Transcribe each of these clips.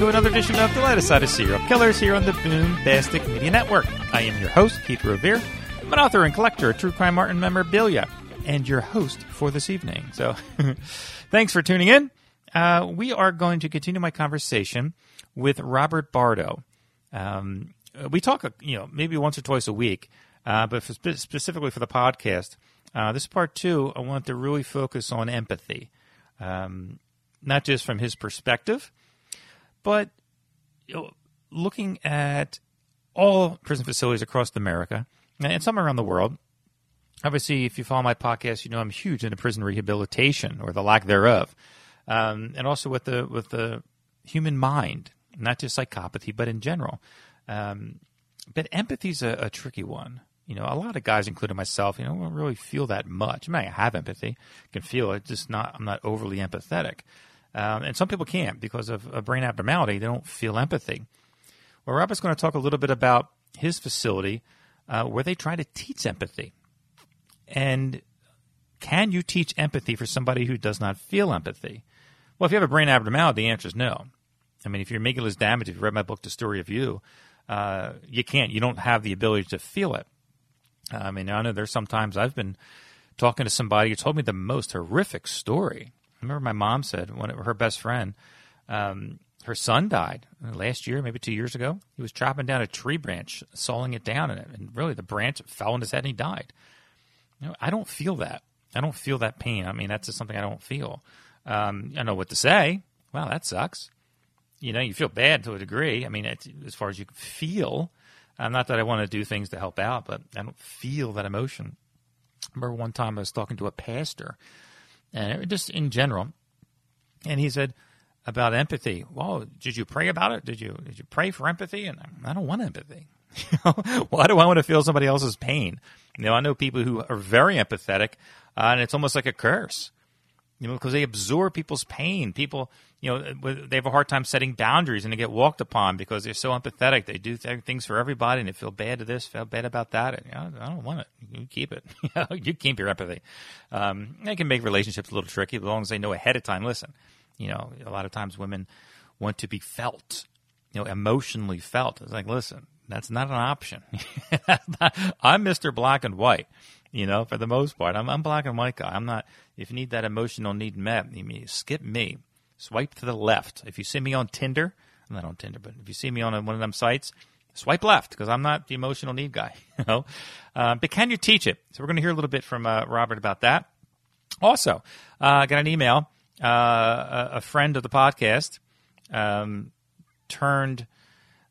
to another edition of The Lighter Side of Serial Killers here on the Boombastic Media Network. I am your host, Keith Revere. I'm an author and collector of true crime art and memorabilia, and your host for this evening. So, thanks for tuning in. Uh, we are going to continue my conversation with Robert Bardo. Um, we talk, you know, maybe once or twice a week, uh, but for spe- specifically for the podcast, uh, this part two, I want to really focus on empathy, um, not just from his perspective, but you know, looking at all prison facilities across America and some around the world. Obviously, if you follow my podcast, you know I'm huge into prison rehabilitation or the lack thereof, um, and also with the with the human mind, not just psychopathy, but in general. Um, but empathy's a, a tricky one. You know, a lot of guys, including myself, you know, don't really feel that much. I mean, I have empathy, can feel it, just not. I'm not overly empathetic. Um, and some people can't because of a brain abnormality. They don't feel empathy. Well, Robert's going to talk a little bit about his facility uh, where they try to teach empathy. And can you teach empathy for somebody who does not feel empathy? Well, if you have a brain abnormality, the answer is no. I mean, if your amygdala is damaged, if you read my book, The Story of You, uh, you can't. You don't have the ability to feel it. I mean, I know there's sometimes I've been talking to somebody who told me the most horrific story I remember my mom said when her best friend, um, her son died last year, maybe two years ago. He was chopping down a tree branch, sawing it down, and, and really the branch fell on his head and he died. You know, I don't feel that. I don't feel that pain. I mean, that's just something I don't feel. Um, I know what to say. Wow, that sucks. You know, you feel bad to a degree. I mean, as far as you can feel, uh, not that I want to do things to help out, but I don't feel that emotion. I remember one time I was talking to a pastor and just in general. And he said about empathy. Well, did you pray about it? Did you did you pray for empathy? And I don't want empathy. Why do I want to feel somebody else's pain? You know, I know people who are very empathetic, uh, and it's almost like a curse you know, because they absorb people's pain. People, you know, they have a hard time setting boundaries and they get walked upon because they're so empathetic. They do things for everybody and they feel bad to this, feel bad about that. And, you know, I don't want it. You keep it. you keep your empathy. Um, they can make relationships a little tricky as long as they know ahead of time. Listen, you know, a lot of times women want to be felt, you know, emotionally felt. It's like, listen, that's not an option. I'm Mr. Black and White. You know, for the most part, I'm, I'm black and white guy. I'm not. If you need that emotional need met, you mean skip me, swipe to the left. If you see me on Tinder, I'm not on Tinder, but if you see me on one of them sites, swipe left because I'm not the emotional need guy. You know, uh, but can you teach it? So we're going to hear a little bit from uh, Robert about that. Also, uh, got an email. Uh, a, a, friend of the podcast um, turned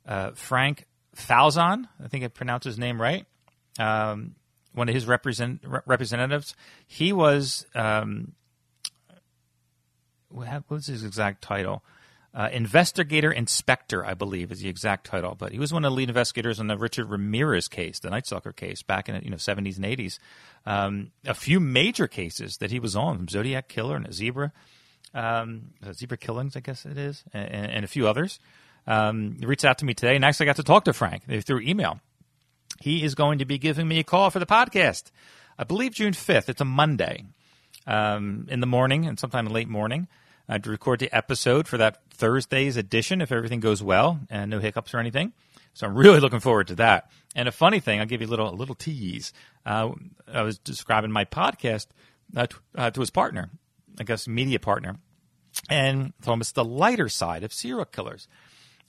uh, Frank Falzon. I think I pronounced his name right. Um, one of his represent, representatives. He was um, what was his exact title? Uh, investigator inspector, I believe, is the exact title. But he was one of the lead investigators on the Richard Ramirez case, the Night Stalker case, back in the you know seventies and eighties. Um, a few major cases that he was on, Zodiac Killer and a Zebra, um, Zebra Killings, I guess it is, and, and a few others. Um, he reached out to me today, and actually got to talk to Frank through email he is going to be giving me a call for the podcast. I believe June 5th. It's a Monday um, in the morning and sometime in late morning uh, to record the episode for that Thursday's edition if everything goes well and no hiccups or anything. So I'm really looking forward to that. And a funny thing, I'll give you a little a little tease. Uh, I was describing my podcast uh, to, uh, to his partner, I guess media partner, and told him it's the lighter side of serial killers.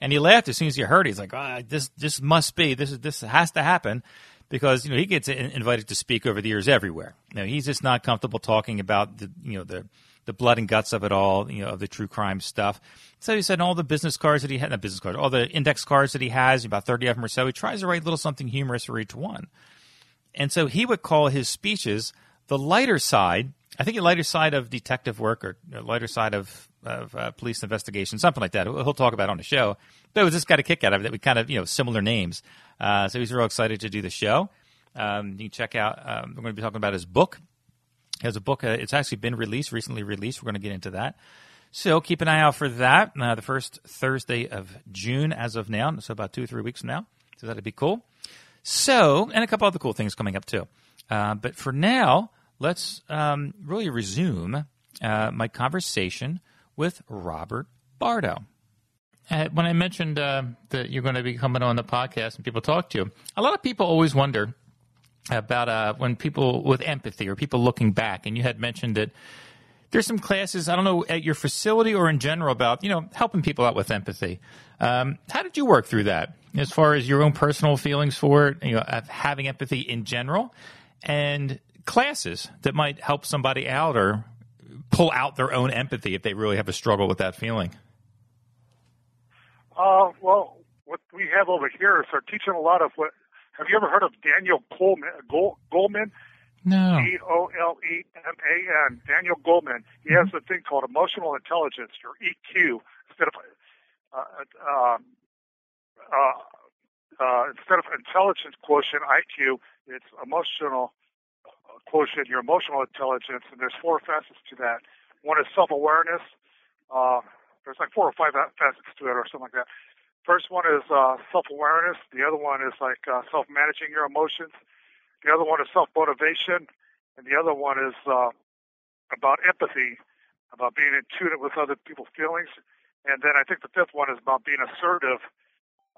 And he laughed as soon as he heard it. He's like, oh, "This, this must be. This is this has to happen." Because you know he gets invited to speak over the years everywhere. Now he's just not comfortable talking about the you know the the blood and guts of it all, you know, of the true crime stuff. So he said all the business cards that he had, not business cards, all the index cards that he has, about 30 of them or so, he tries to write a little something humorous for each one. And so he would call his speeches the lighter side, I think the lighter side of detective work or lighter side of of uh, police investigation, something like that. He'll talk about on the show. But it was just got a kick out of it that we kind of, you know, similar names. Uh, so he's real excited to do the show. Um, you can check out, um, we're going to be talking about his book. Has a book, uh, it's actually been released, recently released. We're going to get into that. So keep an eye out for that. Uh, the first Thursday of June as of now. So about two or three weeks from now. So that'd be cool. So, and a couple other cool things coming up too. Uh, but for now, let's um, really resume uh, my conversation with Robert Bardo. uh, when I mentioned uh, that you're going to be coming on the podcast and people talk to you, a lot of people always wonder about uh, when people with empathy or people looking back, and you had mentioned that there's some classes I don't know at your facility or in general about you know helping people out with empathy. Um, how did you work through that as far as your own personal feelings for it, you know, having empathy in general, and classes that might help somebody out or pull out their own empathy if they really have a struggle with that feeling? Uh, well, what we have over here is they're teaching a lot of what. Have you ever heard of Daniel Coleman, Goleman? No. G O L E M A N. Daniel Goleman. He has a thing called emotional intelligence or EQ instead of uh, uh, uh, uh, instead of intelligence quotient IQ. It's emotional quotient, your emotional intelligence, and there's four facets to that. One is self-awareness. Uh, there's like four or five facets to it, or something like that. First one is uh, self-awareness. The other one is like uh, self-managing your emotions. The other one is self-motivation, and the other one is uh, about empathy, about being in tune with other people's feelings. And then I think the fifth one is about being assertive.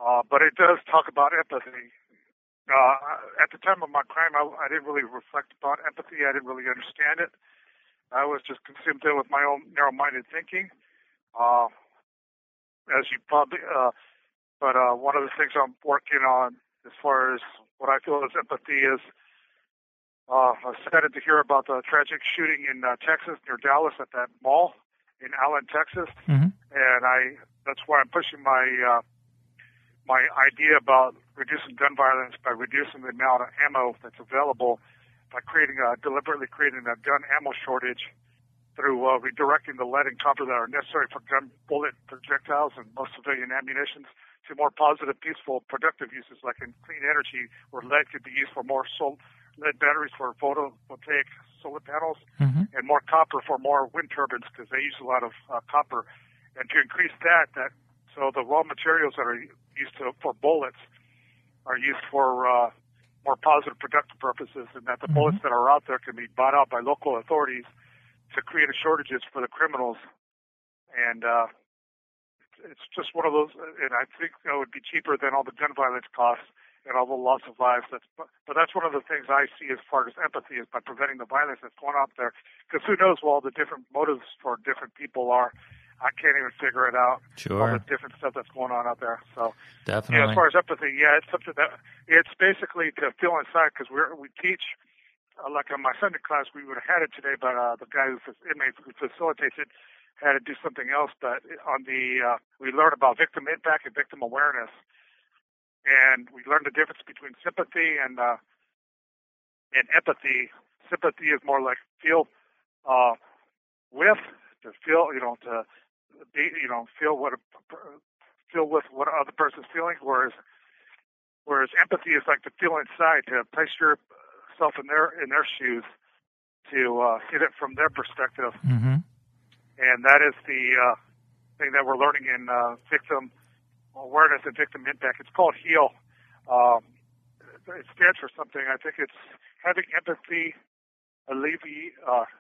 Uh, but it does talk about empathy uh, at the time of my crime, I, I didn't really reflect upon empathy. I didn't really understand it. I was just consumed in with my own narrow-minded thinking. Uh, as you probably, uh, but uh, one of the things I'm working on as far as what I feel is empathy is uh, I was excited to hear about the tragic shooting in uh, Texas near Dallas at that mall in Allen, Texas, mm-hmm. and I that's why I'm pushing my uh, my idea about reducing gun violence by reducing the amount of ammo that's available by creating a deliberately creating a gun ammo shortage through uh, redirecting the lead and copper that are necessary for gun bullet projectiles and most civilian ammunitions to more positive, peaceful, productive uses like in clean energy, where lead could be used for more sol- lead batteries for photovoltaic solar panels, mm-hmm. and more copper for more wind turbines because they use a lot of uh, copper. And to increase that, that so the raw materials that are used to, for bullets are used for uh, more positive productive purposes, and that the mm-hmm. bullets that are out there can be bought out by local authorities to create shortages for the criminals. And uh, it's just one of those, and I think it would be cheaper than all the gun violence costs and all the loss of lives. That's, but, but that's one of the things I see as far as empathy is by preventing the violence that's going out there. Because who knows what all the different motives for different people are. I can't even figure it out. Sure. All the different stuff that's going on out there. So definitely. Yeah, as far as empathy, yeah, it's something that it's basically to feel inside because we we teach. Uh, like on my Sunday class, we would have had it today, but uh, the guy who inmate who facilitates it had to do something else. But on the uh, we learn about victim impact and victim awareness, and we learn the difference between sympathy and uh, and empathy. Sympathy is more like feel uh, with to feel, you know, to be, you know, feel what a, feel with what other person's feeling. Whereas, whereas empathy is like to feel inside, to place yourself in their in their shoes, to uh, see it from their perspective. Mm-hmm. And that is the uh, thing that we're learning in uh, victim awareness and victim impact. It's called HEAL. Um, it stands for something. I think it's having empathy, alleviate, uh,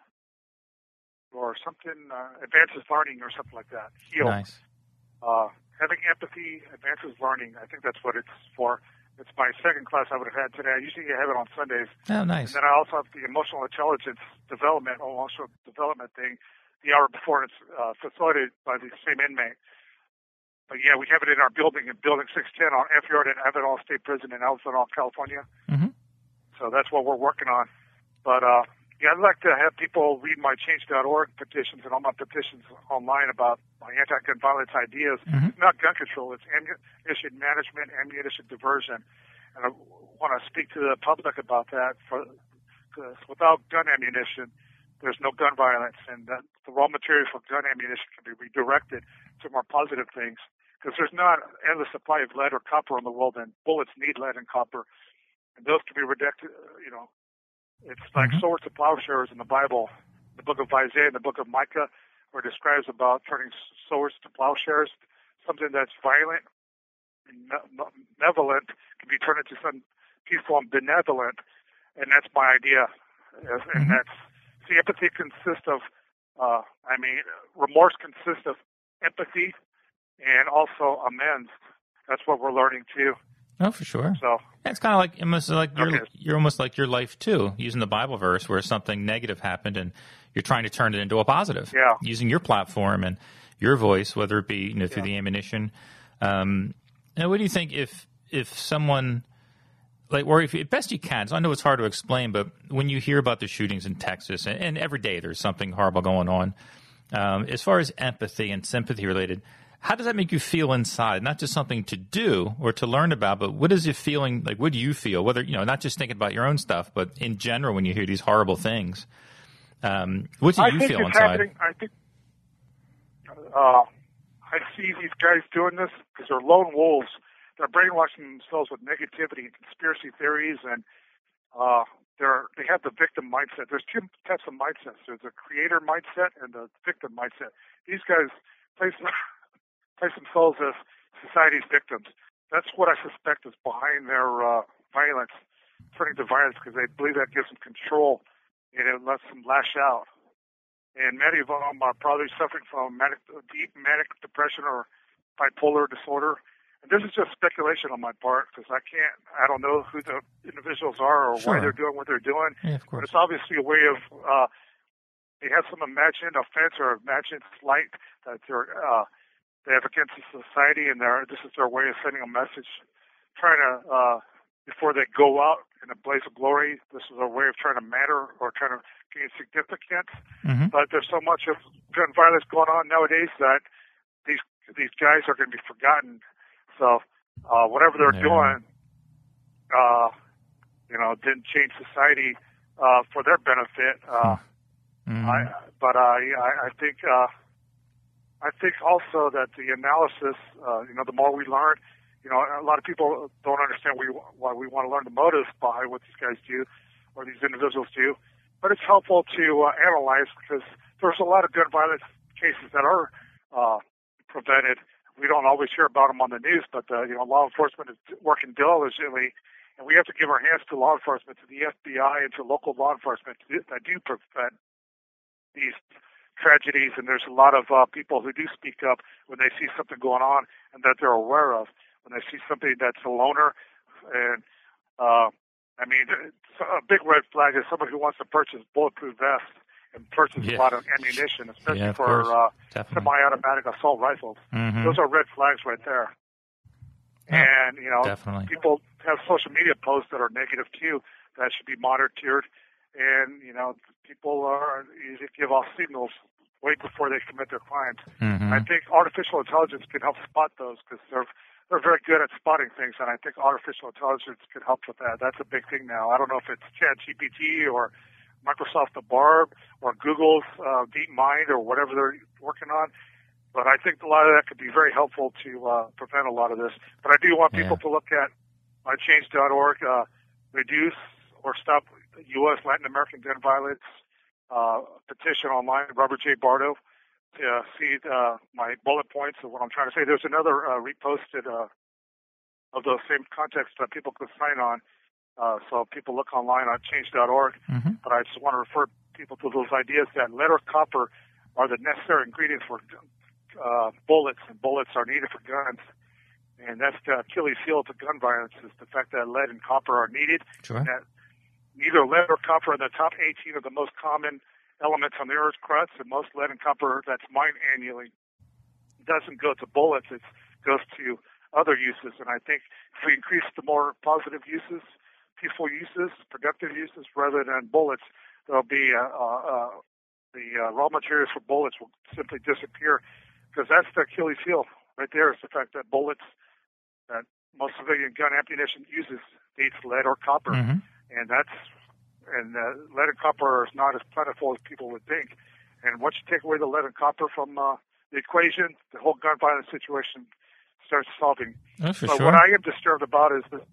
or something uh, advances learning or something like that. Heal. Nice. Uh, having empathy advances learning. I think that's what it's for. It's my second class I would have had today. I usually have it on Sundays. Oh, nice. And then I also have the emotional intelligence development, emotional development thing, the hour before, it's uh, facilitated by the same inmate. But yeah, we have it in our building in Building 610 on F Yard in Avenal State Prison in Avenal, California. Mm-hmm. So that's what we're working on. But uh, yeah, I'd like to have people read my Change.org petitions and all my petitions online about my anti-gun violence ideas. Mm-hmm. Not gun control; it's ammunition management, ammunition diversion, and I want to speak to the public about that. For because without gun ammunition, there's no gun violence, and that the raw materials for gun ammunition can be redirected to more positive things. Because there's not an endless supply of lead or copper in the world, and bullets need lead and copper, and those can be redirected, you know, it's like mm-hmm. swords to plowshares in the Bible. The book of Isaiah and the book of Micah, where it describes about turning swords to plowshares. Something that's violent and benevolent can be turned into something peaceful and benevolent. And that's my idea. And mm-hmm. that's, empathy consists of, uh, I mean, remorse consists of empathy and also amends. That's what we're learning too. Oh, for sure. So it's kind of like almost like you're Okay. you're almost like your life too, using the Bible verse where something negative happened and you're trying to turn it into a positive. Yeah. Using your platform and your voice, whether it be you know through the ammunition. Um, now, what do you think if if someone like or if best you can? So I know it's hard to explain, but when you hear about the shootings in Texas and, and every day there's something horrible going on, um, as far as empathy and sympathy related, how does that make you feel inside? Not just something to do or to learn about, but what is your feeling like? What do you feel? Whether you know, not just thinking about your own stuff, but in general, when you hear these horrible things, um, what do I you think feel it's inside? happening. I think uh, I see these guys doing this because they're lone wolves. They're brainwashing themselves with negativity and conspiracy theories, and uh, they're they have the victim mindset. There's two types of mindsets. There's a creator mindset and the victim mindset. These guys place place themselves as society's victims. That's what I suspect is behind their uh, violence, turning to violence because they believe that gives them control and it lets them lash out and many of them are probably suffering from manic, deep manic depression or bipolar disorder. And this is just speculation on my part because I can't, I don't know who the individuals are or Sure. why they're doing what they're doing. Yeah, of But course. it's obviously a way of, uh, they have some imagined offense or imagined slight that they're, uh, they have against the society and they're, this is their way of sending a message, trying to, uh, before they go out in a blaze of glory, this is a way of trying to matter or trying to gain significance hmm but there's so much of gun violence going on nowadays that these these guys are going to be forgotten. So uh, whatever they're Yeah. doing, uh, you know, didn't change society uh, for their benefit. Uh, Mhm. I, but I, I, I think uh, I think also that the analysis, uh, you know, the more we learn, you know, a lot of people don't understand we, why we want to learn the motives behind what these guys do or these individuals do. But it's helpful to uh, analyze because there's a lot of gun violence cases that are uh, prevented. We don't always hear about them on the news, but uh, you know, law enforcement is working diligently, and we have to give our hands to law enforcement, to the FBI, and to local law enforcement that do prevent these tragedies. And there's a lot of uh, people who do speak up when they see something going on and that they're aware of. When they see something that's a loner, and uh, I mean, a big red flag is somebody who wants to purchase bulletproof vests and purchase a lot of ammunition, especially Yeah, for uh, semi-automatic assault rifles. Mhm. Those are red flags right there. Yeah, and you know, definitely. people have social media posts that are negative too that should be monitored. And you know, people are usually give off signals way before they commit their crimes. Mhm. I think artificial intelligence can help spot those because they're they're very good at spotting things, and I think artificial intelligence can help with that. That's a big thing now. I don't know if it's ChatGPT or Microsoft the Bard or Google's uh, DeepMind or whatever they're working on. But I think a lot of that could be very helpful to uh, prevent a lot of this. But I do want people Yeah. to look at uh, change.org, uh, reduce or stop U.S. Latin American gun violence uh, petition online, Robert J. Bardo, to uh, see uh, my bullet points of what I'm trying to say. There's another uh, reposted uh, of those same context that people could sign on. Uh, so people look online on change.org. Mhm. But I just want to refer people to those ideas that lead or copper are the necessary ingredients for uh, bullets, and bullets are needed for guns. And that's the Achilles heel to gun violence is the fact that lead and copper are needed. Sure. That neither lead or copper are the top 18 of the most common elements on the Earth's crust, and most lead and copper that's mined annually doesn't go to bullets. It goes to other uses. And I think if we increase the more positive uses, peaceful uses, productive uses, rather than bullets, there'll be uh, uh, uh, the uh, raw materials for bullets will simply disappear because that's the Achilles heel right there is the fact that bullets that most civilian gun ammunition uses needs lead or copper, Mhm. and that's and uh, lead and copper is not as plentiful as people would think. And once you take away the lead and copper from uh, the equation, the whole gun violence situation starts solving. Oh, for But sure. what I am disturbed about is that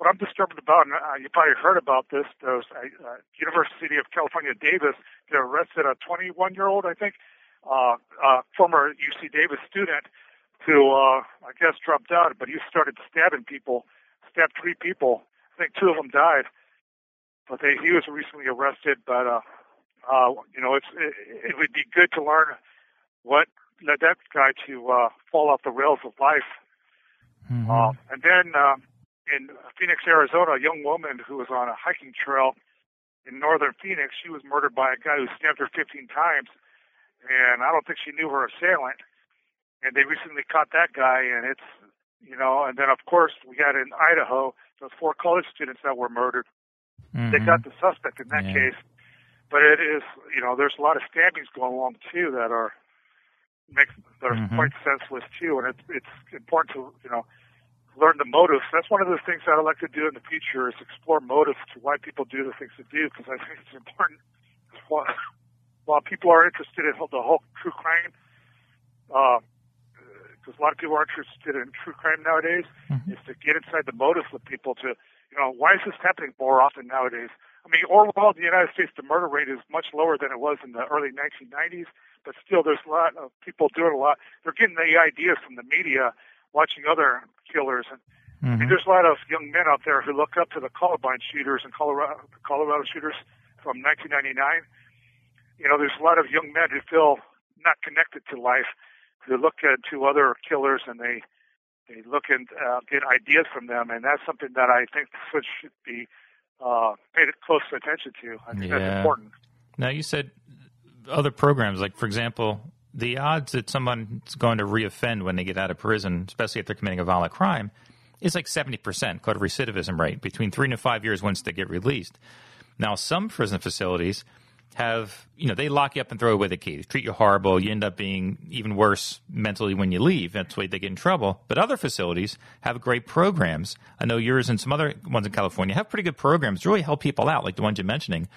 what I'm disturbed about, and uh, you probably heard about this. There's a uh, University of California, Davis. They arrested a 21 year old, I think, uh, uh, former UC Davis student who uh, I guess dropped out, but he started stabbing people, stabbed three people. I think two of them died, but they, he was recently arrested. But uh, uh, you know, it's it, it would be good to learn what led that guy to uh, fall off the rails of life. Mhm. Uh, and then uh, in Phoenix, Arizona, a young woman who was on a hiking trail in northern Phoenix, she was murdered by a guy who stabbed her 15 times, and I don't think she knew her assailant. And they recently caught that guy, and it's you know. And then of course we had in Idaho those four college students that were murdered. They Mhm. got the suspect in that Yeah. case, but it is you know there's a lot of stabbings going along too that are makes that are Mhm. quite senseless too, and it's it's important to you know learn the motives. That's one of the things that I'd like to do in the future is explore motives to why people do the things they do because I think it's important. While, while people are interested in the whole true crime, because a lot of people are interested in true crime nowadays, Mhm. is to get inside the motives of people to, you know, why is this happening more often nowadays? I mean, overall, in the United States, the murder rate is much lower than it was in the early 1990s, but still, there's a lot of people doing a lot. They're getting the ideas from the media, watching other killers, and I mean, Mhm. there's a lot of young men out there who look up to the Columbine shooters and Colorado, Colorado shooters from 1999. You know, there's a lot of young men who feel not connected to life, who look at to other killers and they they look and uh, get ideas from them, and that's something that I think should should be uh, paid close attention to. I think Yeah. that's important. Now you said other programs, like for example, the odds that someone's going to reoffend when they get out of prison, especially if they're committing a violent crime, is like seventy percent called a recidivism rate between three to five years once they get released. Now some prison facilities have you know they lock you up and throw away the keys, treat you horrible. You end up being even worse mentally when you leave. That's why they get in trouble. But other facilities have great programs. I know yours and some other ones in California have pretty good programs to really help people out, like the ones you're mentioning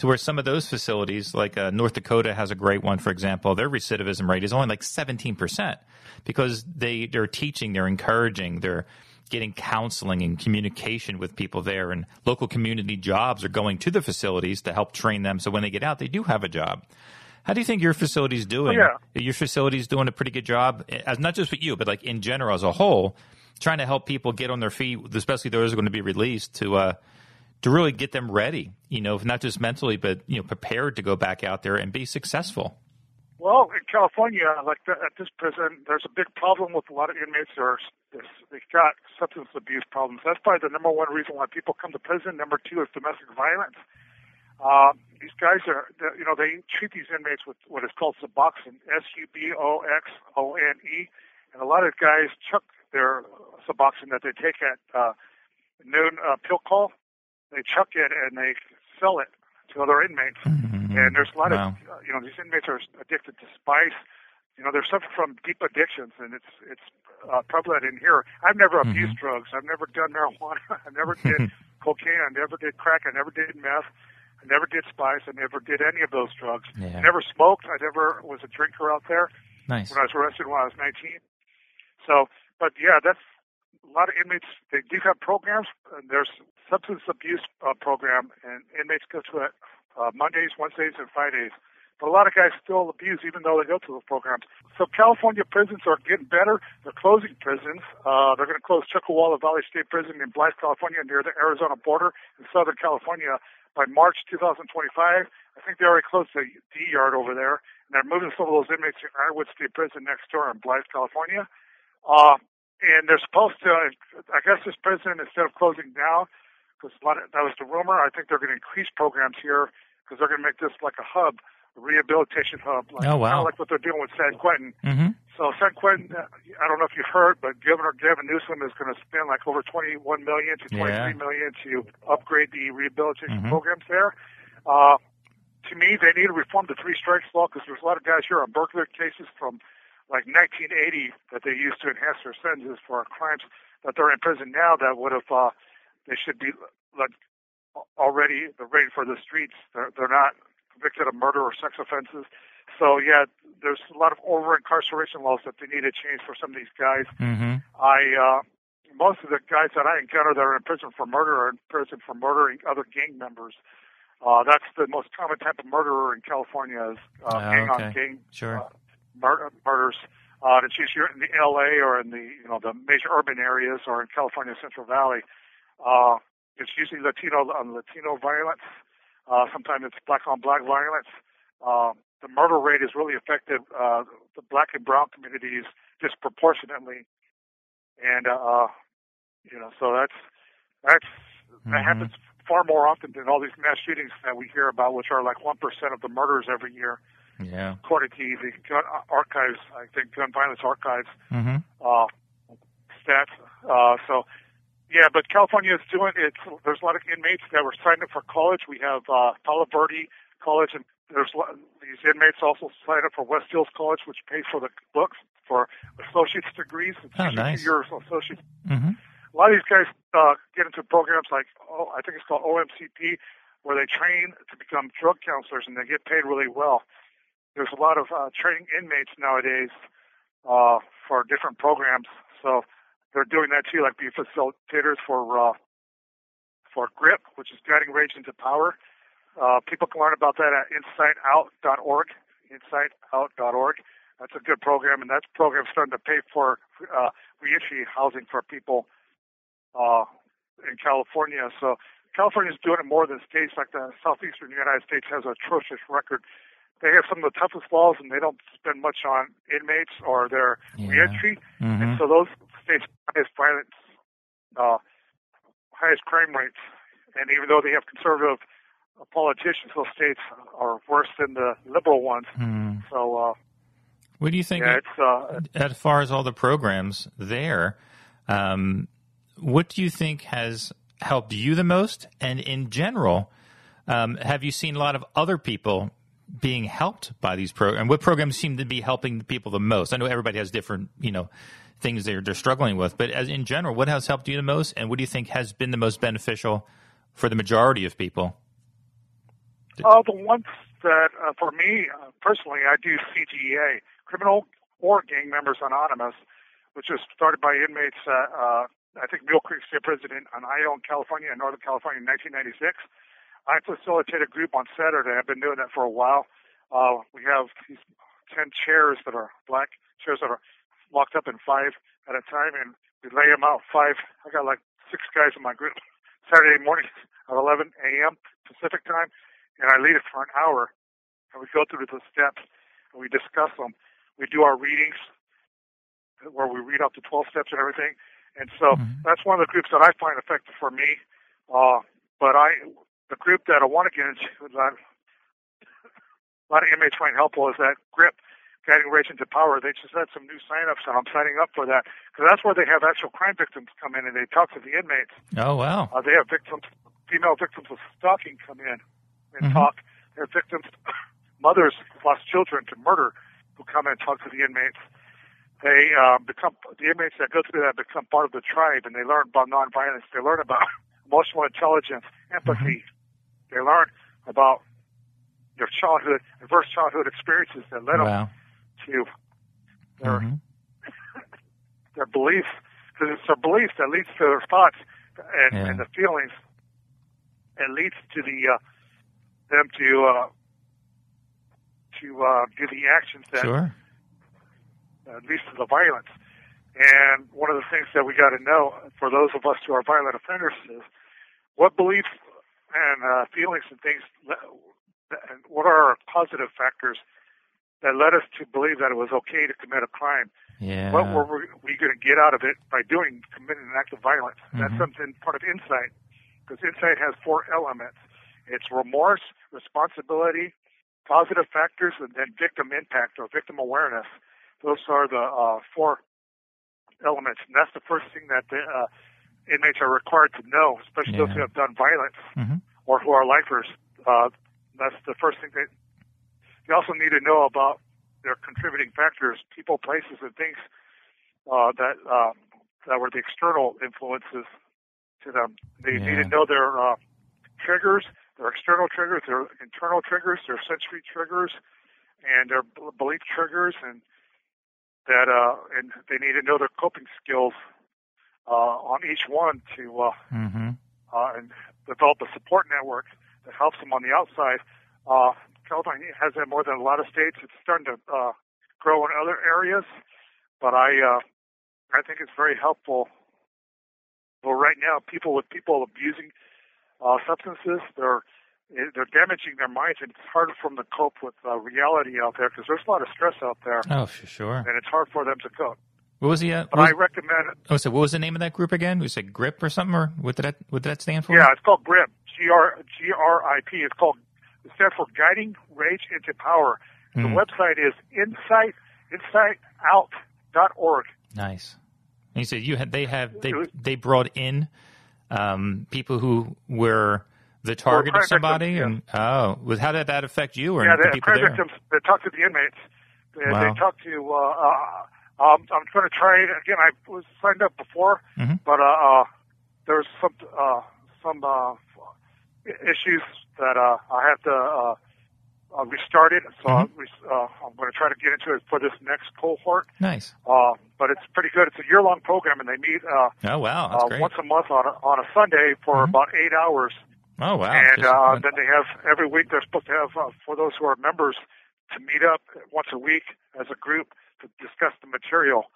to where some of those facilities, like uh, North Dakota has a great one, for example, their recidivism rate is only like 17% because they, they're teaching, they're encouraging, they're getting counseling and communication with people there, and local community jobs are going to the facilities to help train them so when they get out, they do have a job. How do you think your facility's doing? Oh, yeah. Your facility's doing a pretty good job, as not just with you, but like in general as a whole, trying to help people get on their feet, especially those who are going to be released, to uh, to really get them ready. You know, not just mentally, but you know, prepared to go back out there and be successful. Well, in California, like the, at this prison, there's a big problem with a lot of inmates. There's this, they've got substance abuse problems. That's probably the number one reason why people come to prison. Number two is domestic violence. Uh, these guys are, you know, they treat these inmates with what is called Suboxone, S-U-B-O-X-O-N-E, and a lot of guys chuck their Suboxone that they take at uh, noon uh, pill call. They chuck it and they sell it to other inmates. And there's a lot Wow. of, uh, you know, these inmates are addicted to spice. You know, they're suffering from deep addictions, and it's it's uh, prevalent in here. I've never abused drugs. I've never done marijuana. I never did cocaine. I never did crack. I never did meth. I never did spice. I never did any of those drugs. Yeah. I never smoked. I never was a drinker out there Nice. when I was arrested when I was 19. So, but yeah, that's a lot of inmates. They do have programs. And there's substance abuse uh, program, and inmates go to it uh, Mondays, Wednesdays, and Fridays. But a lot of guys still abuse, even though they go to those programs. So California prisons are getting better. They're closing prisons. Uh, they're going to close Chuckawalla Valley State Prison in Blythe, California, near the Arizona border in Southern California by March 2025. I think they already closed the D yard over there, and they're moving some of those inmates to Ironwood State Prison next door in Blythe, California. Uh, and they're supposed to, I guess this prison, instead of closing down, because a lot of, that was the rumor, I think they're going to increase programs here because they're going to make this like a hub, a rehabilitation hub, like, Oh, wow. kind of like what they're doing with San Quentin. Mm-hmm. So San Quentin, uh, I don't know if you've heard, but Governor Gavin Newsom is going to spend like over 21 million to 23 Yeah. million to upgrade the rehabilitation Mhm. programs there. Uh, to me, they need to reform the three strikes law because there's a lot of guys here on burglary cases from like 1980 that they used to enhance their sentences for crimes that they're in prison now that would have uh, they should be like already they're ready for the streets. They're they're not convicted of murder or sex offenses. So yeah, there's a lot of over incarceration laws that they need to change for some of these guys. Mm-hmm. I uh, most of the guys that I encounter that are in prison for murder are in prison for murdering other gang members. Uh, that's the most common type of murderer in California is uh, Oh, gang on gang Sure. uh, mur- murders. Uh, it's usually in the LA or in the you know the major urban areas or in California Central Valley. Uh, it's usually Latino on Latino violence. Uh, sometimes it's black on black violence. Uh, the murder rate has really affected uh, the black and brown communities disproportionately, and uh, uh you know, so that's that's mm-hmm. that happens far more often than all these mass shootings that we hear about, which are like one percent of the murders every year. Yeah. According to the gun archives, I think gun violence archives mm-hmm. uh, stats. Uh, so, yeah, but California is doing it. There's a lot of inmates that were signed up for college. We have uh, Palo Verde College, and there's these inmates also signed up for West Hills College, which pays for the books for associate's degrees. It's oh, nice. Years associate. Mm-hmm. A lot of these guys uh, get into programs like oh, I think it's called OMCP, where they train to become drug counselors, and they get paid really well there's a lot of uh, training inmates nowadays uh, for different programs. So they're doing that too, like being facilitators for uh, for GRIP, which is Guiding Rage into Power. Uh, people can learn about that at insightout.org. Insightout.org. That's a good program, and that program starting to pay for uh, reentry housing for people uh, in California. So California is doing it more than states like the southeastern United States has an atrocious record they have some of the toughest laws, and they don't spend much on inmates or their yeah. reentry. Mm-hmm. And so those states highest violence, uh, highest crime rates. And even though they have conservative politicians, those states are worse than the liberal ones. Mm. So, uh, what do you think? Yeah, it's, uh, as far as all the programs there, um, what do you think has helped you the most? And in general, um, have you seen a lot of other people being helped by these programs? And what programs seem to be helping the people the most? I know everybody has different, you know, things they're, they're struggling with, but as in general, what has helped you the most, and what do you think has been the most beneficial for the majority of people? Uh, the ones that, uh, for me uh, personally, I do CGA, Criminal or Gang Members Anonymous, which was started by inmates at, uh, I think, Mule Creek State Prison on Ione, California, in Northern California in 1996. I facilitate a group on Saturday. I've been doing that for a while. Uh, we have these 10 chairs that are black chairs that are locked up in five at a time, and we lay them out five. I got like six guys in my group Saturday morning at 11 a.m. Pacific time, and I lead it for an hour. And we go through the steps and we discuss them. We do our readings where we read out the 12 steps and everything. And so mm-hmm. that's one of the groups that I find effective for me. Uh, but I the group that I want to get into, a lot, a lot of inmates find helpful, is that GRIP, Guiding Rage into Power. They just had some new signups, and I'm signing up for that because that's where they have actual crime victims come in and they talk to the inmates. Oh wow! Uh, they have victims, female victims of stalking come in and mm-hmm. talk. They have victims, mothers lost children to murder, who come in and talk to the inmates. They uh, become the inmates that go through that become part of the tribe, and they learn about nonviolence. They learn about emotional intelligence, empathy, mm-hmm they learn about their childhood, adverse childhood experiences that led wow. them to their mm-hmm. their beliefs, because it's their beliefs that leads to their thoughts and, yeah. and the feelings, and leads to the uh, them to uh, to uh, do the actions that sure. uh, leads to the violence. And one of the things that we got to know for those of us who are violent offenders is what beliefs and uh, feelings and things. And what are our positive factors that led us to believe that it was okay to commit a crime? Yeah. What were we going to get out of it by doing committing an act of violence? Mm-hmm. That's something part of insight, because insight has four elements: it's remorse, responsibility, positive factors, and then victim impact or victim awareness. Those are the uh, four elements, and that's the first thing that the, uh, inmates are required to know, especially yeah. those who have done violence mm-hmm. or who are lifers. Uh, that's the first thing they. They also need to know about their contributing factors, people, places, and things uh, that uh, that were the external influences to them. They yeah. need to know their uh, triggers, their external triggers, their internal triggers, their sensory triggers, and their belief triggers, and that uh, and they need to know their coping skills uh, on each one to uh, mm-hmm. uh, and develop a support network that helps them on the outside. Uh, California has that more than a lot of states. It's starting to uh, grow in other areas, but I uh, I think it's very helpful. Well, right now, people with people abusing uh, substances, they're they're damaging their minds, and it's hard for them to cope with uh, reality out there because there's a lot of stress out there, Oh, for sure. and it's hard for them to cope. What was the? Uh, But what I recommend it. oh, so what was the name of that group again? Was it GRIP or something, or what did that what did that stand for? Yeah, it's called GRIP. G R G R I P. It's called. It stands for Guiding Rage into Power. The Mm. website is insight insightout.org. Nice. And you said you had they have they they brought in um, people who were the target of somebody, victims, and oh, was how did that affect you or Yeah, the the people there? victims. They talked to the inmates. They, Wow. they talk to. Uh, uh, um, I'm going to try again. I was signed up before, Mhm. but uh, uh, there's some uh, some uh, issues that uh, I have to uh, uh, restart it. So Mhm. uh, I'm going to try to get into it for this next cohort. Nice. Uh, but it's pretty good. It's a year long program, and they meet uh, Oh wow, that's uh, great. once a month on a, on a Sunday for Mhm. about eight hours. oh wow. And Just- uh, then they have every week they're supposed to have uh, for those who are members to meet up once a week as a group to discuss the material.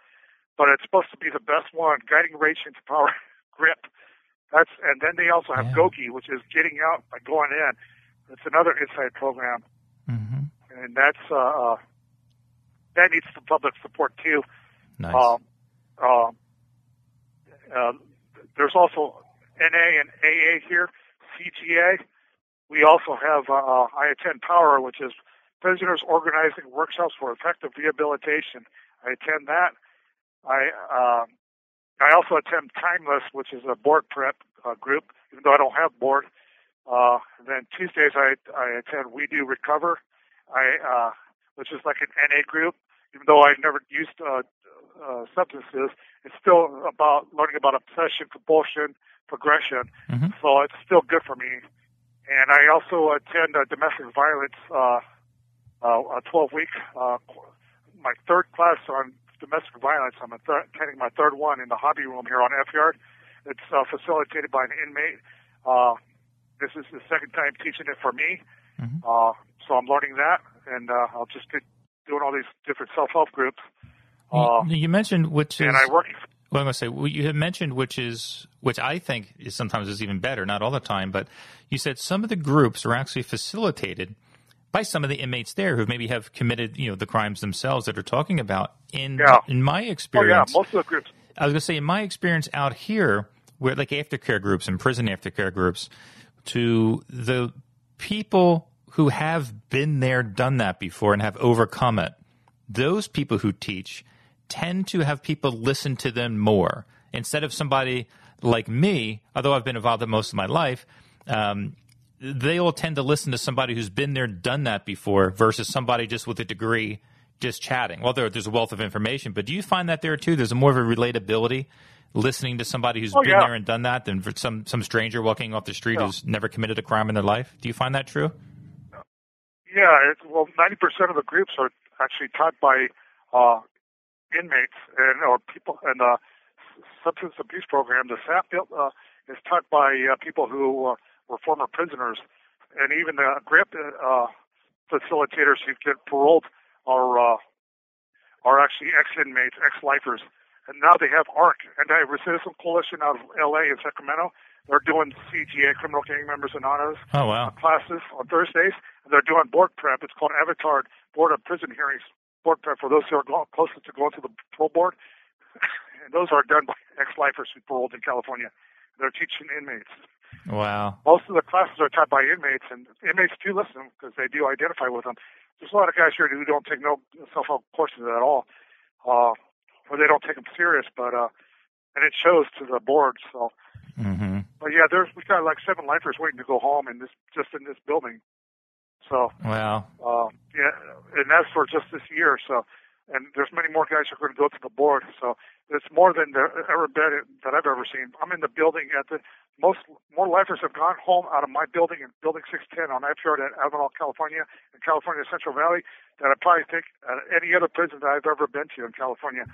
But it's supposed to be the best one, guiding rage into power grip. That's and then they also have Yeah. Gogi, which is getting out by going in. It's another inside program, Mhm. and that's uh, uh, that needs some public support too. Nice. Um, um, uh, there's also NA and AA here, CGA. We also have uh, uh, I attend Power, which is Prisoners Organizing Workshops for Effective Rehabilitation. I attend that. I uh, I also attend Timeless, which is a board prep uh, group, even though I don't have board. Uh, then Tuesdays I I attend We Do Recover, I uh, which is like an NA group. Even though I've never used uh, uh, substances, it's still about learning about obsession, compulsion, progression. Mhm. So it's still good for me. And I also attend a domestic violence, uh, uh, a 12 week, uh, my third class on domestic violence. I'm a th- attending my third one in the hobby room here on F Yard. It's uh, facilitated by an inmate. Uh, this is the second time teaching it for me. Mhm. Uh, so I'm learning that, and uh, I'll just be doing all these different self-help groups. Uh, you, you mentioned which is and I work. Well, I'm going to say well, you had mentioned which is which I think is sometimes is even better, not all the time, but you said some of the groups are actually facilitated by some of the inmates there who maybe have committed you know the crimes themselves that are talking about. In Yeah. in my experience, Oh yeah, most of the groups. I was going to say in my experience out here, where like aftercare groups and prison aftercare groups, to the people who have been there, done that before, and have overcome it, those people who teach tend to have people listen to them more instead of somebody like me. Although I've been involved in most of my life, um, they all tend to listen to somebody who's been there, done that before, versus somebody just with a degree just chatting. Well, there, there's a wealth of information, but do you find that there too? There's a more of a relatability listening to somebody who's Oh, been yeah. there and done that than for some some stranger walking off the street Yeah. who's never committed a crime in their life. Do you find that true? Yeah, it, well, 90% of the groups are actually taught by uh, inmates and or people in the substance abuse program. The SAP uh, is taught by uh, people who uh, were former prisoners, and even the GRIP uh, facilitators who get paroled are uh, are actually ex-inmates, ex-lifers. And now they have ARC, Anti-Recidivism Coalition out of L.A. and Sacramento. They're doing CGA, Criminal Gang Members Anonymous Oh wow. classes on Thursdays. And they're doing board prep. It's called Avatar Board of Prison Hearings Board Prep for those who are closest to going to the parole board. and those are done by ex-lifers who paroled in California. They're teaching inmates. Wow. Most of the classes are taught by inmates, and inmates do listen because they do identify with them. There's a lot of guys here who don't take no self-help courses at all, uh, or they don't take them serious. But uh, and it shows to the board. So, hmm but yeah, there's we've got like seven lifers waiting to go home in this just in this building. So Wow. uh, yeah, and that's for just this year. So, and there's many more guys who are going to go to the board. So it's more than there ever been that I've ever seen. I'm in the building at the most more lifers have gone home out of my building in Building 610 on F Yard at Avenal, California, in California Central Valley, than I probably think at any other prison that I've ever been to in California.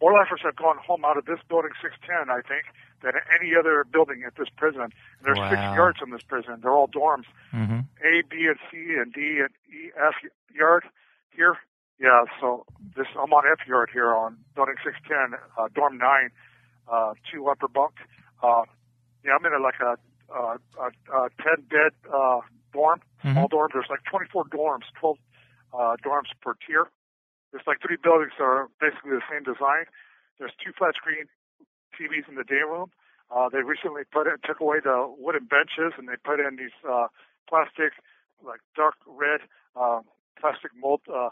More lifers have gone home out of this building 610, I think, than any other building at this prison. And there's six yards in this prison. They're all dorms. hmm A, B, and C, and D, and E, F yard here. Yeah, so this I'm on F yard here on building 610, uh, dorm nine, uh, two upper bunk. Uh, yeah, I'm in a, like a, uh, a, a 10 bed uh, dorm, Mhm. small dorm. There's like 24 dorms, 12 uh, dorms per tier. There's like three buildings that are basically the same design. There's two flat screen TVs in the day room. Uh, they recently put it, took away the wooden benches and they put in these uh, plastic, like dark red uh, plastic mold. Uh,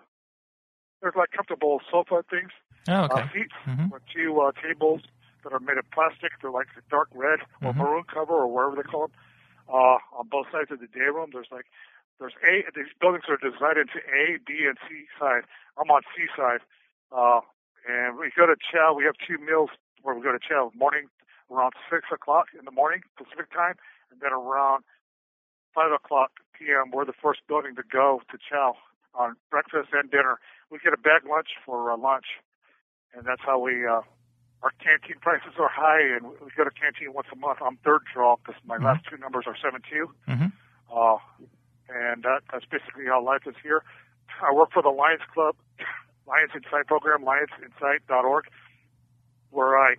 there's like comfortable sofa things, Oh, okay. uh, seats Mhm. with two uh, tables that are made of plastic. They're like a dark red or Mhm. maroon cover or whatever they call them. Uh, on both sides of the day room, there's like there's A. These buildings are divided into A, B, and C side. I'm on C side, uh, and we go to chow. We have two meals where we go to chow. Morning around six o'clock in the morning Pacific time, and then around five o'clock p.m. We're the first building to go to chow on breakfast and dinner. We get a bag lunch for uh, lunch, and that's how we. Uh, our canteen prices are high, and we go to canteen once a month. I'm third draw because my Mhm. last two numbers are seven two. Mhm. Uh, and that, that's basically how life is here. I work for the Lions Club, Lions Insight program, lionsinsight.org, where I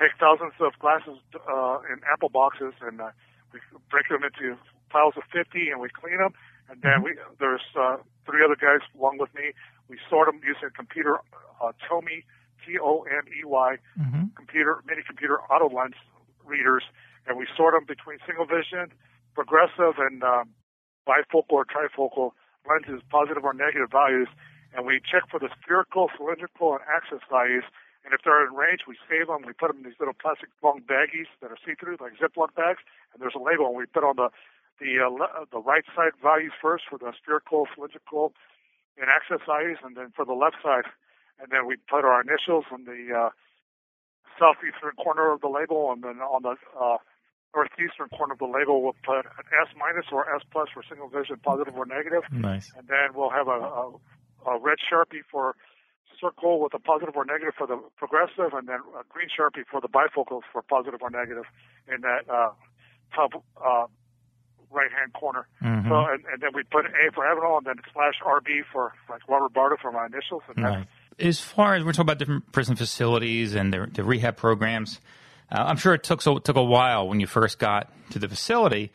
take thousands of glasses uh, in apple boxes and uh, we break them into piles of 50 and we clean them. And then we there's uh, three other guys along with me. We sort them using a computer, uh, Tomey, T-O-M-E-Y, Mhm. computer, mini computer auto lens readers, and we sort them between single vision, progressive, and um, bifocal or trifocal lenses, positive or negative values, and we check for the spherical, cylindrical, and axis values. And if they're in range, we save them. We put them in these little plastic long baggies that are see-through, like Ziploc bags, and there's a label, and we put on the the uh, le- the right side values first for the spherical, cylindrical, axis values, and then for the left side, and then we put our initials in the uh, southeastern corner of the label, and then on the uh, northeastern corner of the label, we'll put an S minus or S plus for single vision, positive or negative, Nice. and then we'll have a, a, a red sharpie for circle with a positive or negative for the progressive, and then a green sharpie for the bifocals for positive or negative in that uh, top uh, right hand corner. Mhm. So, and, and then we put A for Avenal, and then slash RB for like Robert Bardo for my initials, and that's Right. As far as we're talking about different prison facilities and the, the rehab programs, uh, I'm sure it took so took a while when you first got to the facility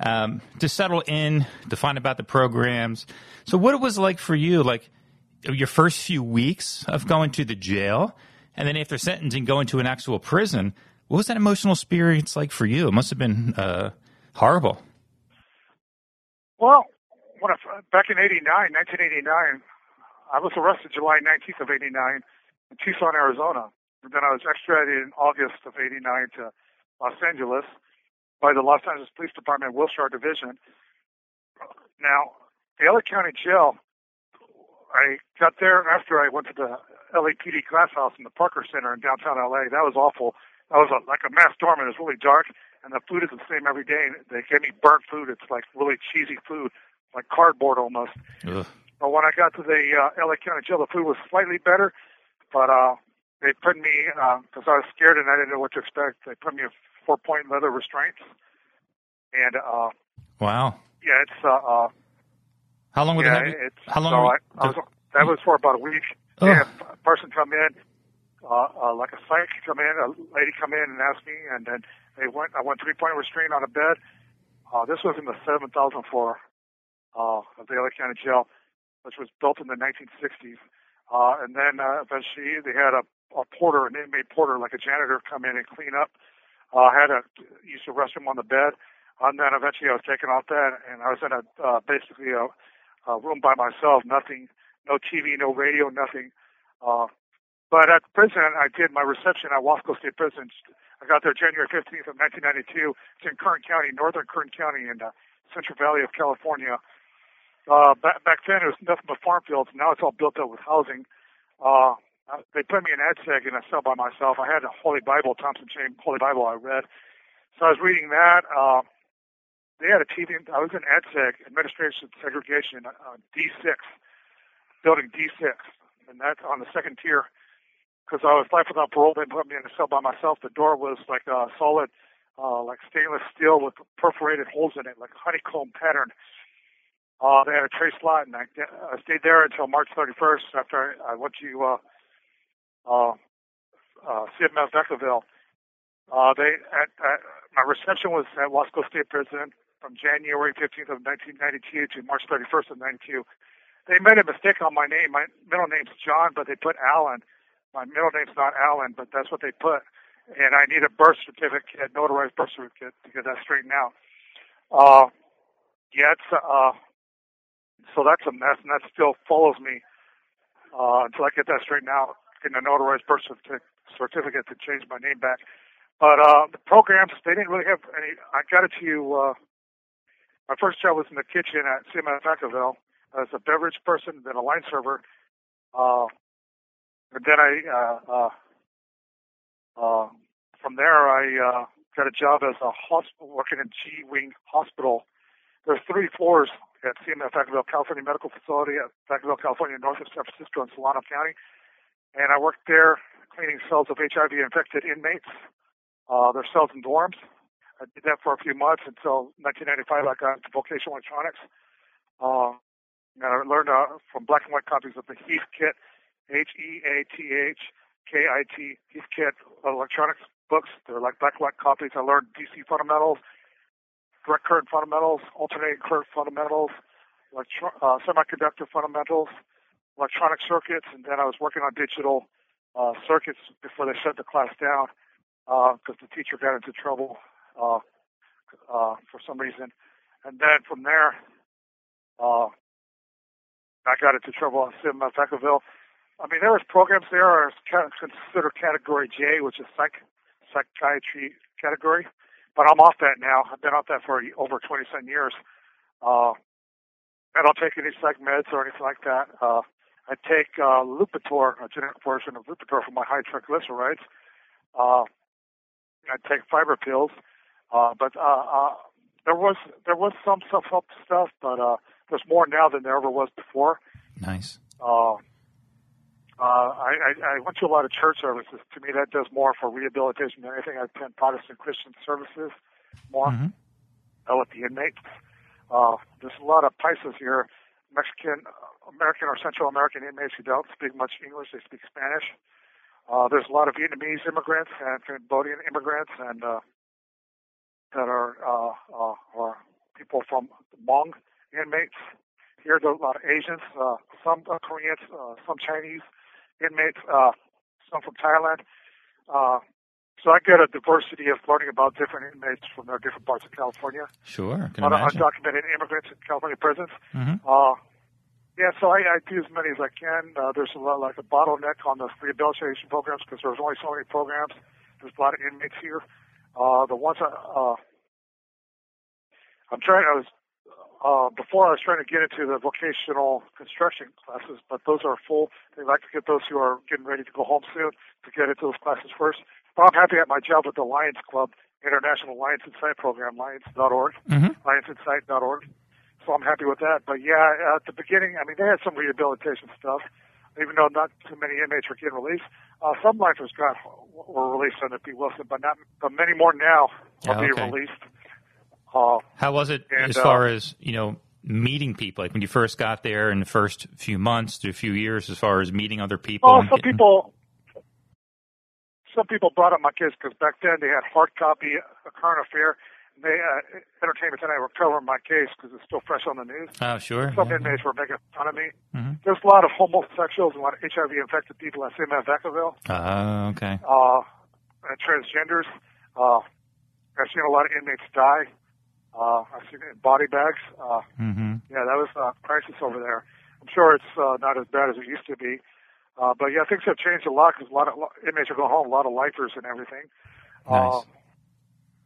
um, to settle in, to find about the programs. So, what it was like for you, like your first few weeks of going to the jail, and then after sentencing, going to an actual prison. What was that emotional experience like for you? It must have been uh, horrible. Well, when I, back in '89, 1989, I was arrested July 19th of '89 in Tucson, Arizona. And then I was extradited in August of '89 to Los Angeles by the Los Angeles Police Department Wilshire Division. Now, the LA County Jail, I got there after I went to the LAPD glass house in the Parker Center in downtown LA. That was awful. That was a, like a mass dorm, and it was really dark, and the food is the same every day. They gave me burnt food. It's like really cheesy food, like cardboard almost. Ugh. But when I got to the uh, LA County Jail, the food was slightly better, but uh, they put me because I was scared and I didn't know what to expect. They put me in four-point leather restraints, and uh, Wow. yeah, it's uh, uh, How long were they? yeah, having- it's how long So were- I, I was, that was for about a week. Ugh. Yeah, a person come in, uh, uh, like a psych come in, a lady come in and ask me, and then they went. I went three-point restraint on a bed. Uh, this was in the 7,000 floor uh, of the LA County Jail, which was built in the 1960s. Uh, and then uh, eventually they had a, a porter, an inmate porter, like a janitor, come in and clean up. Uh, had a use the restroom on the bed. And then eventually I was taken off that, and I was in a uh, basically a, a room by myself. Nothing, no TV, no radio, nothing. Uh, but at the prison, I did my reception at Wasco State Prison. I got there January 15th of 1992. It's in Kern County, northern Kern County, in the Central Valley of California. Uh, back, back then, it was nothing but farm fields. Now it's all built up with housing. Uh, uh, they put me in ADSEG in a cell by myself. I had a Holy Bible, Thompson Chain Holy Bible I read. So I was reading that. Uh, they had a TV. I was in ADSEG, Administration Segregation, uh, D6, building D6, and that's on the second tier. Because I was life without parole, they put me in a cell by myself. The door was like a solid, uh, like stainless steel with perforated holes in it, like a honeycomb pattern. Uh, they had a trace lot, and I, I stayed there until March 31st after I, I went to uh, uh, uh, CMF Vacaville. Uh, they at, at, my reception was at Wasco State Prison. from January 15th of 1992 to March 31st of 92. They made a mistake on my name. My middle name's John, but they put Allen. My middle name's not Allen, but that's what they put. And I need a birth certificate, notarized birth certificate, to get that straightened out. Uh, yeah, it's, uh, so that's a mess, and that still follows me uh, until I get that straightened out, getting a notarized birth certificate, to change my name back. But uh, the programs, they didn't really have any. I got it to you. uh, my first job was in the kitchen at CMF Vacaville as a beverage person, then a line server. Uh, and then I, uh, uh, uh, from there, I uh, got a job as a hospital, working in G Wing Hospital. There's three floors at CMF Vacaville California Medical Facility at Vacaville, California, north of San Francisco in Solano County. And I worked there cleaning cells of HIV infected inmates uh, their cells and dorms. I did that for a few months until 1995. I got into vocational electronics. Uh, and I learned uh, from black and white copies of the Heathkit, H-E-A-T-H-K-I-T, Heathkit electronics books. They're like black and copies. I learned DC fundamentals, direct current fundamentals, alternating current fundamentals, electro- uh, semiconductor fundamentals, electronic circuits, and then I was working on digital uh, circuits before they shut the class down because uh, the teacher got into trouble uh, uh, for some reason. And then from there, uh, I got into trouble at CMF Vacaville. I mean, there was programs there are considered Category J, which is psych psychiatry category, but I'm off that now. I've been off that for over 27 years. Uh, I don't take any psych meds or anything like that. Uh, I take uh, Lipitor, a generic version of Lipitor for my high triglycerides. Uh, I take fiber pills, uh, but uh, uh, there was there was some self help stuff, but uh, there's more now than there ever was before. Nice. Uh, uh, I, I, I went to a lot of church services. To me, that does more for rehabilitation than anything. I attend Protestant Christian services more mm-hmm. uh, with the inmates. Uh, there's a lot of paisas here, Mexican, American, or Central American inmates who don't speak much English. They speak Spanish. Uh, there's a lot of Vietnamese immigrants and Cambodian immigrants and uh, that are uh, uh, are people from Hmong inmates. Here, there's a lot of Asians, uh, some uh, Koreans, uh, some Chinese inmates, uh, some from Thailand. Uh, so I get a diversity of learning about different inmates from their different parts of California. Sure, can imagine. undocumented immigrants in California prisons. Mm-hmm. Uh, yeah, so I, I do as many as I can. Uh, there's a lot like a bottleneck on the rehabilitation programs because there's only so many programs. There's a lot of inmates here. Uh, the ones I, uh, I'm trying. I was uh, before I was trying to get into the vocational construction classes, but those are full. They like to get those who are getting ready to go home soon to get into those classes first. But I'm happy at my job with the Lions Club, International Lions Insight Program, Lions.org, mm-hmm. LionsInsight.org so I'm happy with that. But yeah, at the beginning, I mean, they had some rehabilitation stuff, even though not too many inmates were getting released. Uh, some lifers got were released under Pete Wilson, but not, but many more now are Yeah, being okay. released. Uh, How was it And, as uh, far as you know meeting people? Like when you first got there in the first few months to a few years, as far as meeting other people. oh, some getting- people, some people brought up my case because back then they had hard copy a current affair. And they uh, Entertainment Tonight were covering my case because it's still fresh on the news. Oh, sure. Some yeah. inmates were making fun of me. Mhm. There's a lot of homosexuals and a lot of HIV infected people at CMF Vacaville. Oh, okay. uh, and transgenders. Uh, I've seen a lot of inmates die. Uh, I've seen it in body bags. Uh, hmm yeah, that was a crisis over there. I'm sure it's uh, not as bad as it used to be. Uh, but yeah, things have changed a lot because a lot of inmates are going home, a lot of lifers and everything. Uh, Nice.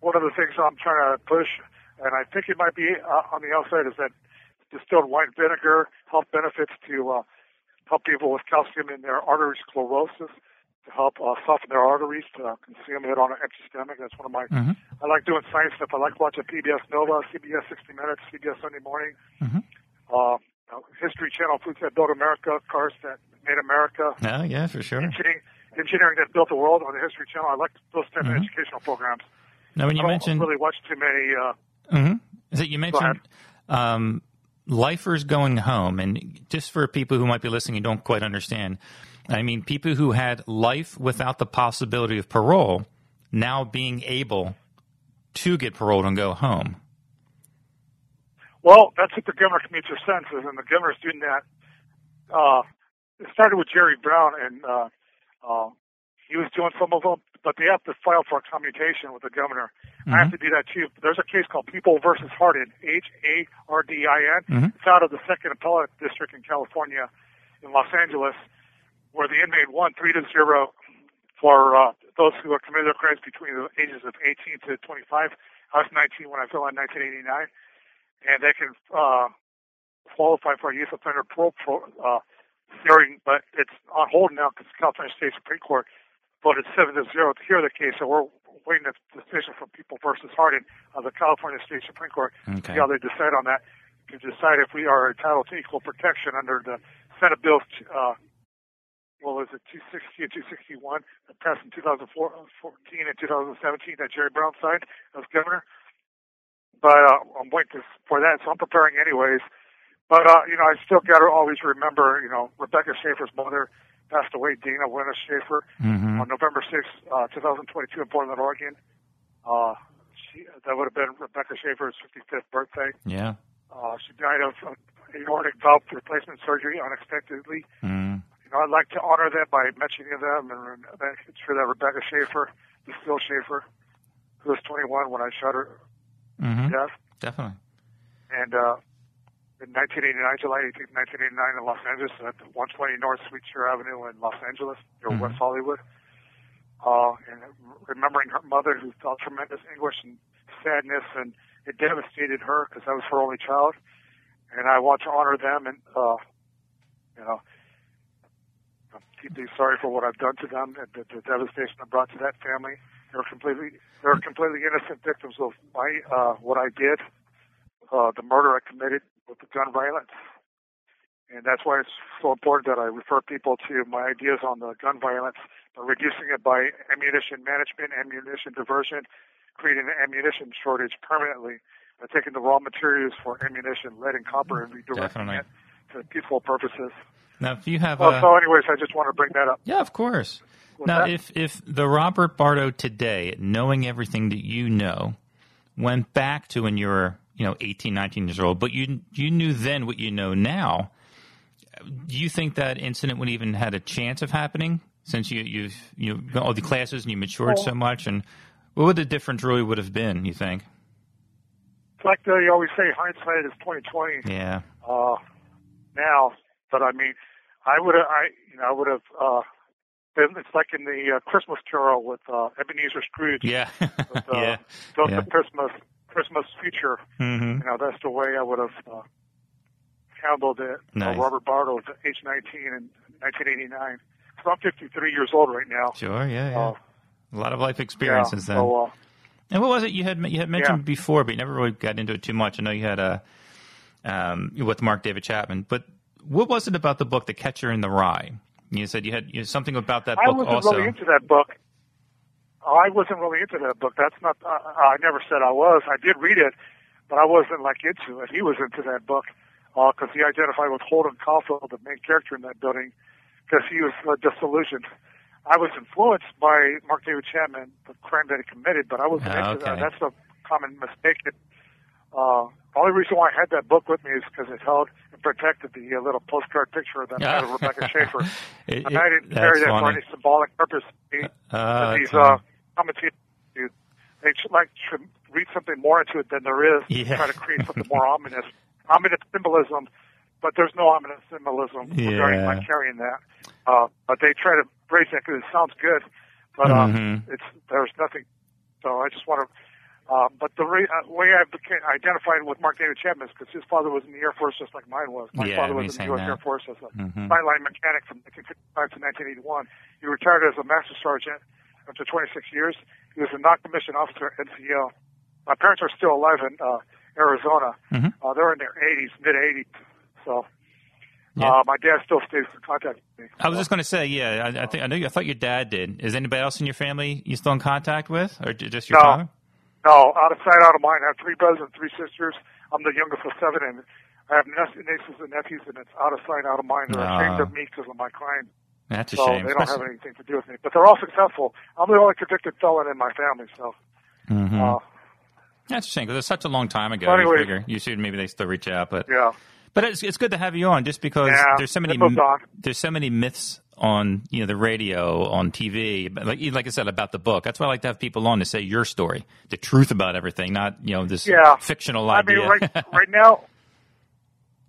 one of the things I'm trying to push, and I think it might be uh, on the outside, is that distilled white vinegar health benefits to uh, help people with calcium in their artery sclerosis, to help uh, soften their arteries, to uh, consume it on an empty stomach. That's one of my. Mhm. I like doing science stuff. I like watching PBS Nova, CBS 60 Minutes, CBS Sunday Morning, Mhm. uh, History Channel, Foods That Built America, Cars That Made America, Oh, yeah, for sure. engineering, engineering That Built the World on the History Channel. I like those type Mhm. of educational programs. Now, when you I don't mentioned really watch too many. Uh, hmm Is it you mentioned um, lifers going home, and just for people who might be listening and don't quite understand, I mean people who had life without the possibility of parole now being able to get paroled and go home. Well, that's what the governor commutes her sentences, and the governor's doing that. Uh, it started with Jerry Brown, and uh, uh, he was doing some of them, but they have to file for a commutation with the governor. Mm-hmm. I have to do that too. There's a case called People versus Hardin, H A R D I N. Mhm. It's out of the Second Appellate District in California, in Los Angeles, where the inmate won three to zero for uh, those who have committed their crimes between the ages of 18 to 25. I was 19 when I fell in 1989, and they can uh, qualify for a youth offender parole pro, uh, hearing, but it's on hold now because the California State Supreme Court voted seven to zero to hear the case. So we're waiting a decision from People versus Hardin of the California State Supreme Court Okay. see how they decide on that to decide if we are entitled to equal protection under the Senate Bill, uh, what was it, 260 and 261 that passed in 2014 and 2017 that Jerry Brown signed as governor. But uh, I'm waiting for that, so I'm preparing anyways. But uh, you know, I still got to always remember, you know, Rebecca Schaeffer's mother passed away, Dana Winna Schaeffer hmm on November 6th, uh, 2022 in Portland, Oregon. Uh, she, that would have been Rebecca Schaeffer's 55th birthday. Yeah. Uh, she died of uh, aortic valve replacement surgery unexpectedly. Mm. You know, I'd like to honor them by mentioning them and making sure that Rebecca Schaeffer, Lucile Schaeffer, who was 21 when I shot her hmm to death, Definitely. and uh, in 1989, July 18th, 1989, in Los Angeles, at 120 North Sweetzer Avenue in Los Angeles, near Mhm. West Hollywood. Uh, and remembering her mother, who felt tremendous anguish and sadness, and it devastated her because I was her only child. And I want to honor them, and uh, you know, I'm deeply sorry for what I've done to them, and the, the devastation I brought to that family. They're completely, they're completely innocent victims of my uh, what I did, uh, the murder I committed with the gun violence. And that's why it's so important that I refer people to my ideas on the gun violence, by reducing it by ammunition management, ammunition diversion, creating an ammunition shortage permanently, by taking the raw materials for ammunition, lead and copper, and redirecting Definitely. it to peaceful purposes. Now, if you have Well, a so, anyways, I just want to bring that up. yeah, of course. What's now, that? if if the Robert Bardo today, knowing everything that you know, went back to when you were you know 18, 19 years old, but you you knew then what you know now, do you think that incident would even had a chance of happening? Since you you've you know, all the classes and you matured Well- so much, and what would the difference really would have been? You think? It's like they always say, hindsight is twenty twenty. Yeah. uh, now. But I mean, I would have, I you know, I would have. Uh, been, it's like in the uh, Christmas Carol with uh, Ebenezer Scrooge. Yeah. With, uh, yeah. Ghost yeah. of Christmas, Christmas Future. hmm You know, that's the way I would have uh, handled it. Nice. Uh, Robert Bardo was age 19 in 1989. So I'm 53 years old right now. Sure. Yeah. yeah. Uh, a lot of life yeah, experiences then. so, uh, And what was it you had you had mentioned Yeah. before, but you never really got into it too much. I know you had a um, with Mark David Chapman, but what was it about the book, The Catcher in the Rye? You said you had you had something about that I book I wasn't also. really into that book. I wasn't really into that book. That's not. Uh, I never said I was. I did read it, but I wasn't like into it. He was into that book because he identified with Holden Caulfield, the main character in that building, because he was uh, disillusioned. I was influenced by Mark David Chapman, the crime that he committed, but I wasn't Ah, into that. That's a common mistake. That, uh, the only reason why I had that book with me is because it held and protected the uh, little postcard picture of that Yeah. of Rebecca Schaeffer. It- And I didn't carry that for any symbolic purpose. Uh, these uh, commentators, they should like to read something more into it than there is. Yeah. Try to create something more ominous, ominous symbolism, but there's no ominous symbolism regarding my carrying that. Uh, but they try to phrase that because it sounds good, but uh, Mhm. it's there's nothing. So I just want to. Uh, but the re- uh, way I became identified with Mark David Chapman is because his father was in the Air Force just like mine was. My Yeah, father was in the U.S. Air Force as a Mhm. sideline mechanic from 1955 to 1981. He retired as a master sergeant after 26 years. He was a non-commissioned officer at NCO. My parents are still alive in uh, Arizona. Mhm. Uh, they're in their 80s, mid 80s. So Yeah. uh, my dad still stays in contact with me. I was just going to say, yeah, I, I think I know. You, I thought your dad did. Is anybody else in your family you still in contact with, or just your No. father? No, out of sight, out of mind. I have three brothers and three sisters. I'm the youngest of seven, and I have nieces and nephews, and it's out of sight, out of mind. They're Ah. ashamed of me because of my crime. That's a so shame. they don't have anything to do with me. But they're all successful. I'm the only convicted felon in my family, so Mhm. uh, That's a shame because it's such a long time ago. You figure you should maybe they still reach out, but Yeah. but it's it's good to have you on just because Yeah, there's so many there's so many myths on you know the radio on TV but like like I said about the book. That's why I like to have people on to say your story, the truth about everything, not you know this Yeah. fictional I mean, right, right now,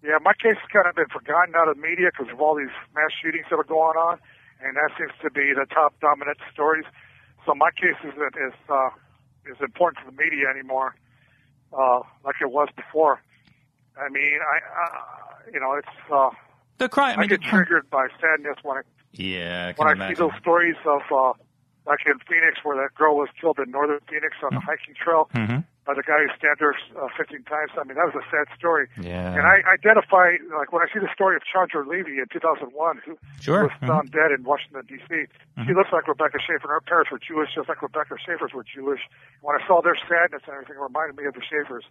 yeah, my case has kind of been forgotten out of the media because of all these mass shootings that are going on, and that seems to be the top dominant stories. So my case isn't as uh, is important to the media anymore, uh, like it was before. I mean, I, uh, you know, it's uh, the crime. I mean, get the- triggered by sadness when I Yeah, I when I imagine. see those stories of uh, like in Phoenix where that girl was killed in northern Phoenix on a hiking trail Mhm. by the guy who stabbed her uh, 15 times. I mean, that was a sad story. Yeah. And I identify, like, when I see the story of Chandra Levy in 2001, who Sure. was found dead in Washington, D.C., she looks like Rebecca Schaeffer. Her parents were Jewish, just like Rebecca Schaeffer's were Jewish. When I saw their sadness and everything, it reminded me of the Schaeffers.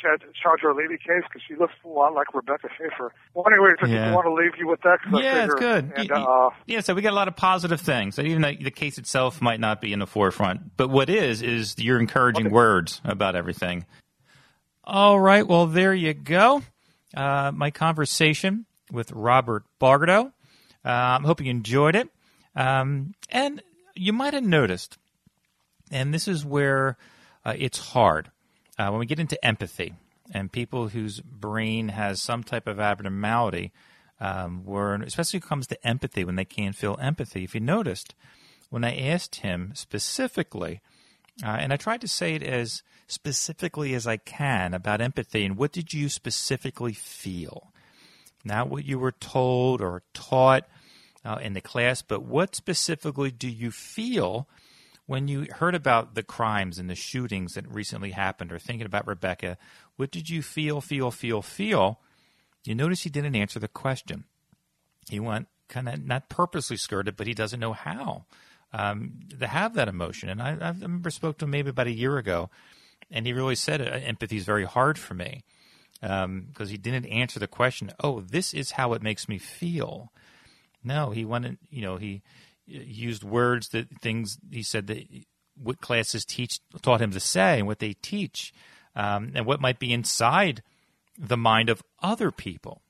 Chandra Levy case, because she looks a lot like Rebecca Schaeffer. Well, anyways, I Yeah. want to leave you with that. Cause I yeah, it's good. And, Y- uh, yeah, so we got a lot of positive things. So even though the case itself might not be in the forefront, but what is is your encouraging words about everything. All right, well there you go. Uh, my conversation with Robert Bardo. Uh, I'm hoping you enjoyed it, um, and you might have noticed, and this is where uh, it's hard uh, when we get into empathy and people whose brain has some type of abnormality, um, where especially when it comes to empathy, when they can't feel empathy. If you noticed, when I asked him specifically, uh, and I tried to say it as specifically as I can about empathy, and what did you specifically feel? Not what you were told or taught uh, in the class, but what specifically do you feel when you heard about the crimes and the shootings that recently happened or thinking about Rebecca? What did you feel, feel, feel, feel? You notice he didn't answer the question. He went kind of not purposely skirted, but he doesn't know how um, to have that emotion. And I, I remember spoke to him maybe about a year ago, and he really said uh, empathy is very hard for me because he didn't answer the question. Oh, this is how it makes me feel. No, he wanted, you know, he used words that things he said that what classes teach taught him to say and what they teach, um, and what might be inside the mind of other people.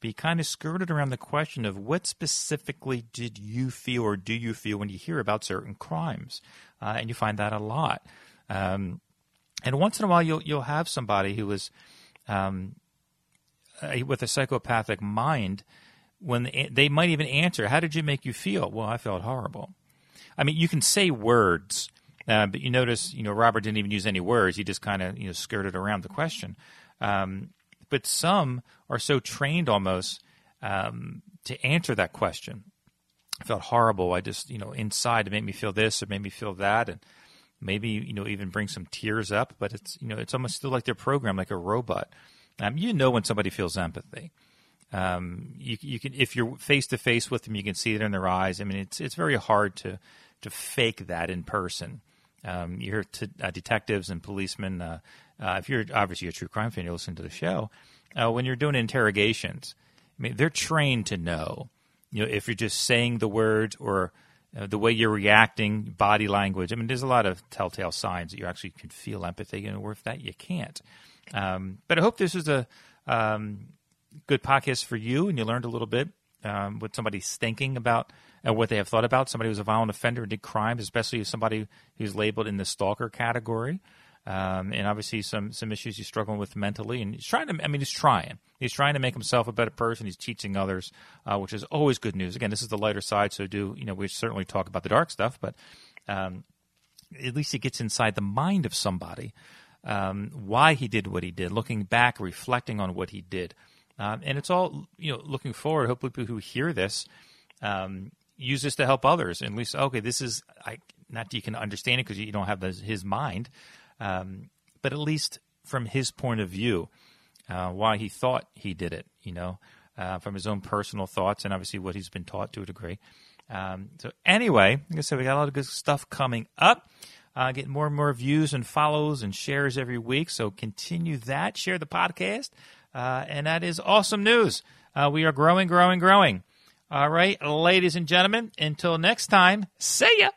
be kind of skirted around the question of what specifically did you feel or do you feel when you hear about certain crimes, uh, and you find that a lot. Um, and once in a while, you'll you'll have somebody who is um, uh, with a psychopathic mind when they, they might even answer, "How did you make you feel?" Well, I felt horrible. I mean, you can say words, uh, but you notice, you know, Robert didn't even use any words. He just kind of, you know, skirted around the question. Um, but some are so trained almost um, to answer that question. I felt horrible. I just, you know, inside it made me feel this, it made me feel that, and maybe, you know, even bring some tears up. But it's, you know, it's almost still like they're programmed like a robot. Um, you know when somebody feels empathy. Um, you, you can, if you're face to face with them, you can see it in their eyes. I mean, it's it's very hard to to fake that in person. Um, you hear t- uh, detectives and policemen. Uh, uh, if you're obviously a true crime fan, you listen to the show. Uh, when you're doing interrogations, I mean, they're trained to know. You know, if you're just saying the words or uh, the way you're reacting, body language. I mean, there's a lot of telltale signs that you actually can feel empathy, and or if that you can't. Um, but I hope this is a um, good podcast for you, and you learned a little bit um, what somebody's thinking about and what they have thought about. Somebody who's a violent offender and did crimes, especially somebody who's labeled in the stalker category. Um, and obviously, some some issues he's struggling with mentally, and he's trying to. I mean, he's trying. He's trying to make himself a better person. He's teaching others, uh, which is always good news. Again, this is the lighter side, so do you know? We certainly talk about the dark stuff, but um, at least it gets inside the mind of somebody um, why he did what he did, looking back, reflecting on what he did, um, and it's all you know. Looking forward, hopefully, people who hear this um, use this to help others. And at least, okay, this is I not that you can understand it because you don't have the, his mind, um, but at least from his point of view, uh, why he thought he did it. You know, uh, from his own personal thoughts and obviously what he's been taught to a degree. Um, so anyway, like I said, we got a lot of good stuff coming up. Uh, getting more and more views and follows and shares every week. So continue that. Share the podcast. Uh, and that is awesome news. Uh, we are growing, growing, growing. All right, ladies and gentlemen, until next time, see ya.